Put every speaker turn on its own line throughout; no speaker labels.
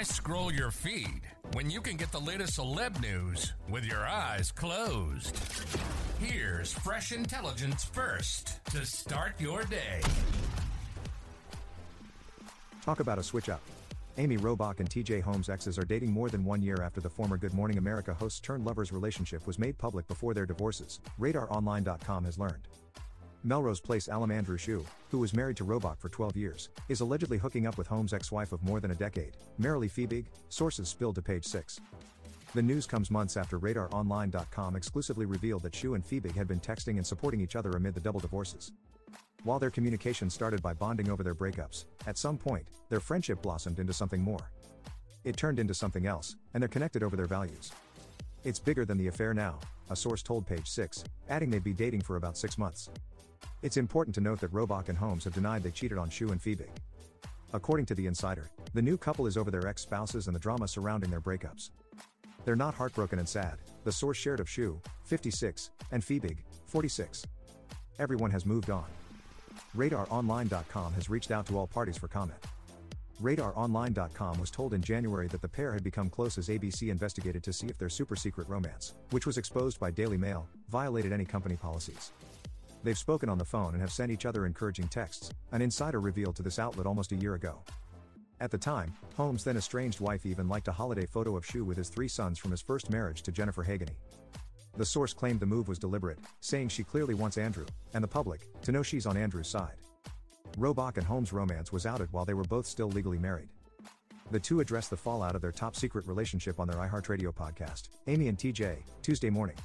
Why scroll your feed when you can get the latest celeb news with your eyes closed? Here's fresh intelligence first to start your day.
Talk about a switch up. Amy Robach and TJ Holmes' exes are dating more than one year after the former Good Morning America host turned lover's relationship was made public before their divorces, RadarOnline.com has learned. Melrose Place alum Andrew Shue, who was married to Robach for 12 years, is allegedly hooking up with Holmes' ex-wife of more than a decade, Marilee Fiebig, sources spilled to page 6. The news comes months after RadarOnline.com exclusively revealed that Shue and Fiebig had been texting and supporting each other amid the double divorces. While their communication started by bonding over their breakups, at some point, their friendship blossomed into something more. It turned into something else, and they're connected over their values. It's bigger than the affair now, a source told Page 6, adding they'd be dating for about six months. It's important to note that Robach and Holmes have denied they cheated on Shue and Fiebig. According to The Insider, the new couple is over their ex spouses and the drama surrounding their breakups. They're not heartbroken and sad, the source shared of Shue, 56, and Fiebig, 46. Everyone has moved on. RadarOnline.com has reached out to all parties for comment. RadarOnline.com was told in January that the pair had become close as ABC investigated to see if their super secret romance, which was exposed by Daily Mail, violated any company policies. They've spoken on the phone and have sent each other encouraging texts, an insider revealed to this outlet almost a year ago. At the time, Holmes' then estranged wife even liked a holiday photo of Shue with his three sons from his first marriage to Jennifer Hageney. The source claimed the move was deliberate, saying she clearly wants Andrew, and the public, to know she's on Andrew's side. Robach and Holmes' romance was outed while they were both still legally married. The two addressed the fallout of their top secret relationship on their iHeartRadio podcast, Amy and TJ, Tuesday morning.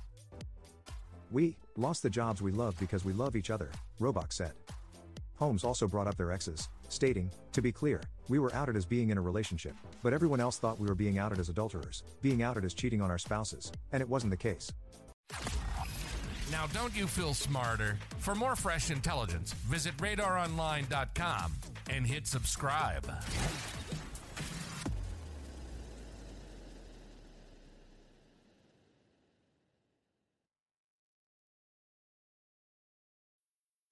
We lost the jobs we love because we love each other, Robach said. Holmes also brought up their exes, stating, To be clear, we were outed as being in a relationship, but everyone else thought we were being outed as adulterers, being outed as cheating on our spouses, and it wasn't the case.
Now, don't you feel smarter? For more fresh intelligence, visit radaronline.com and hit subscribe.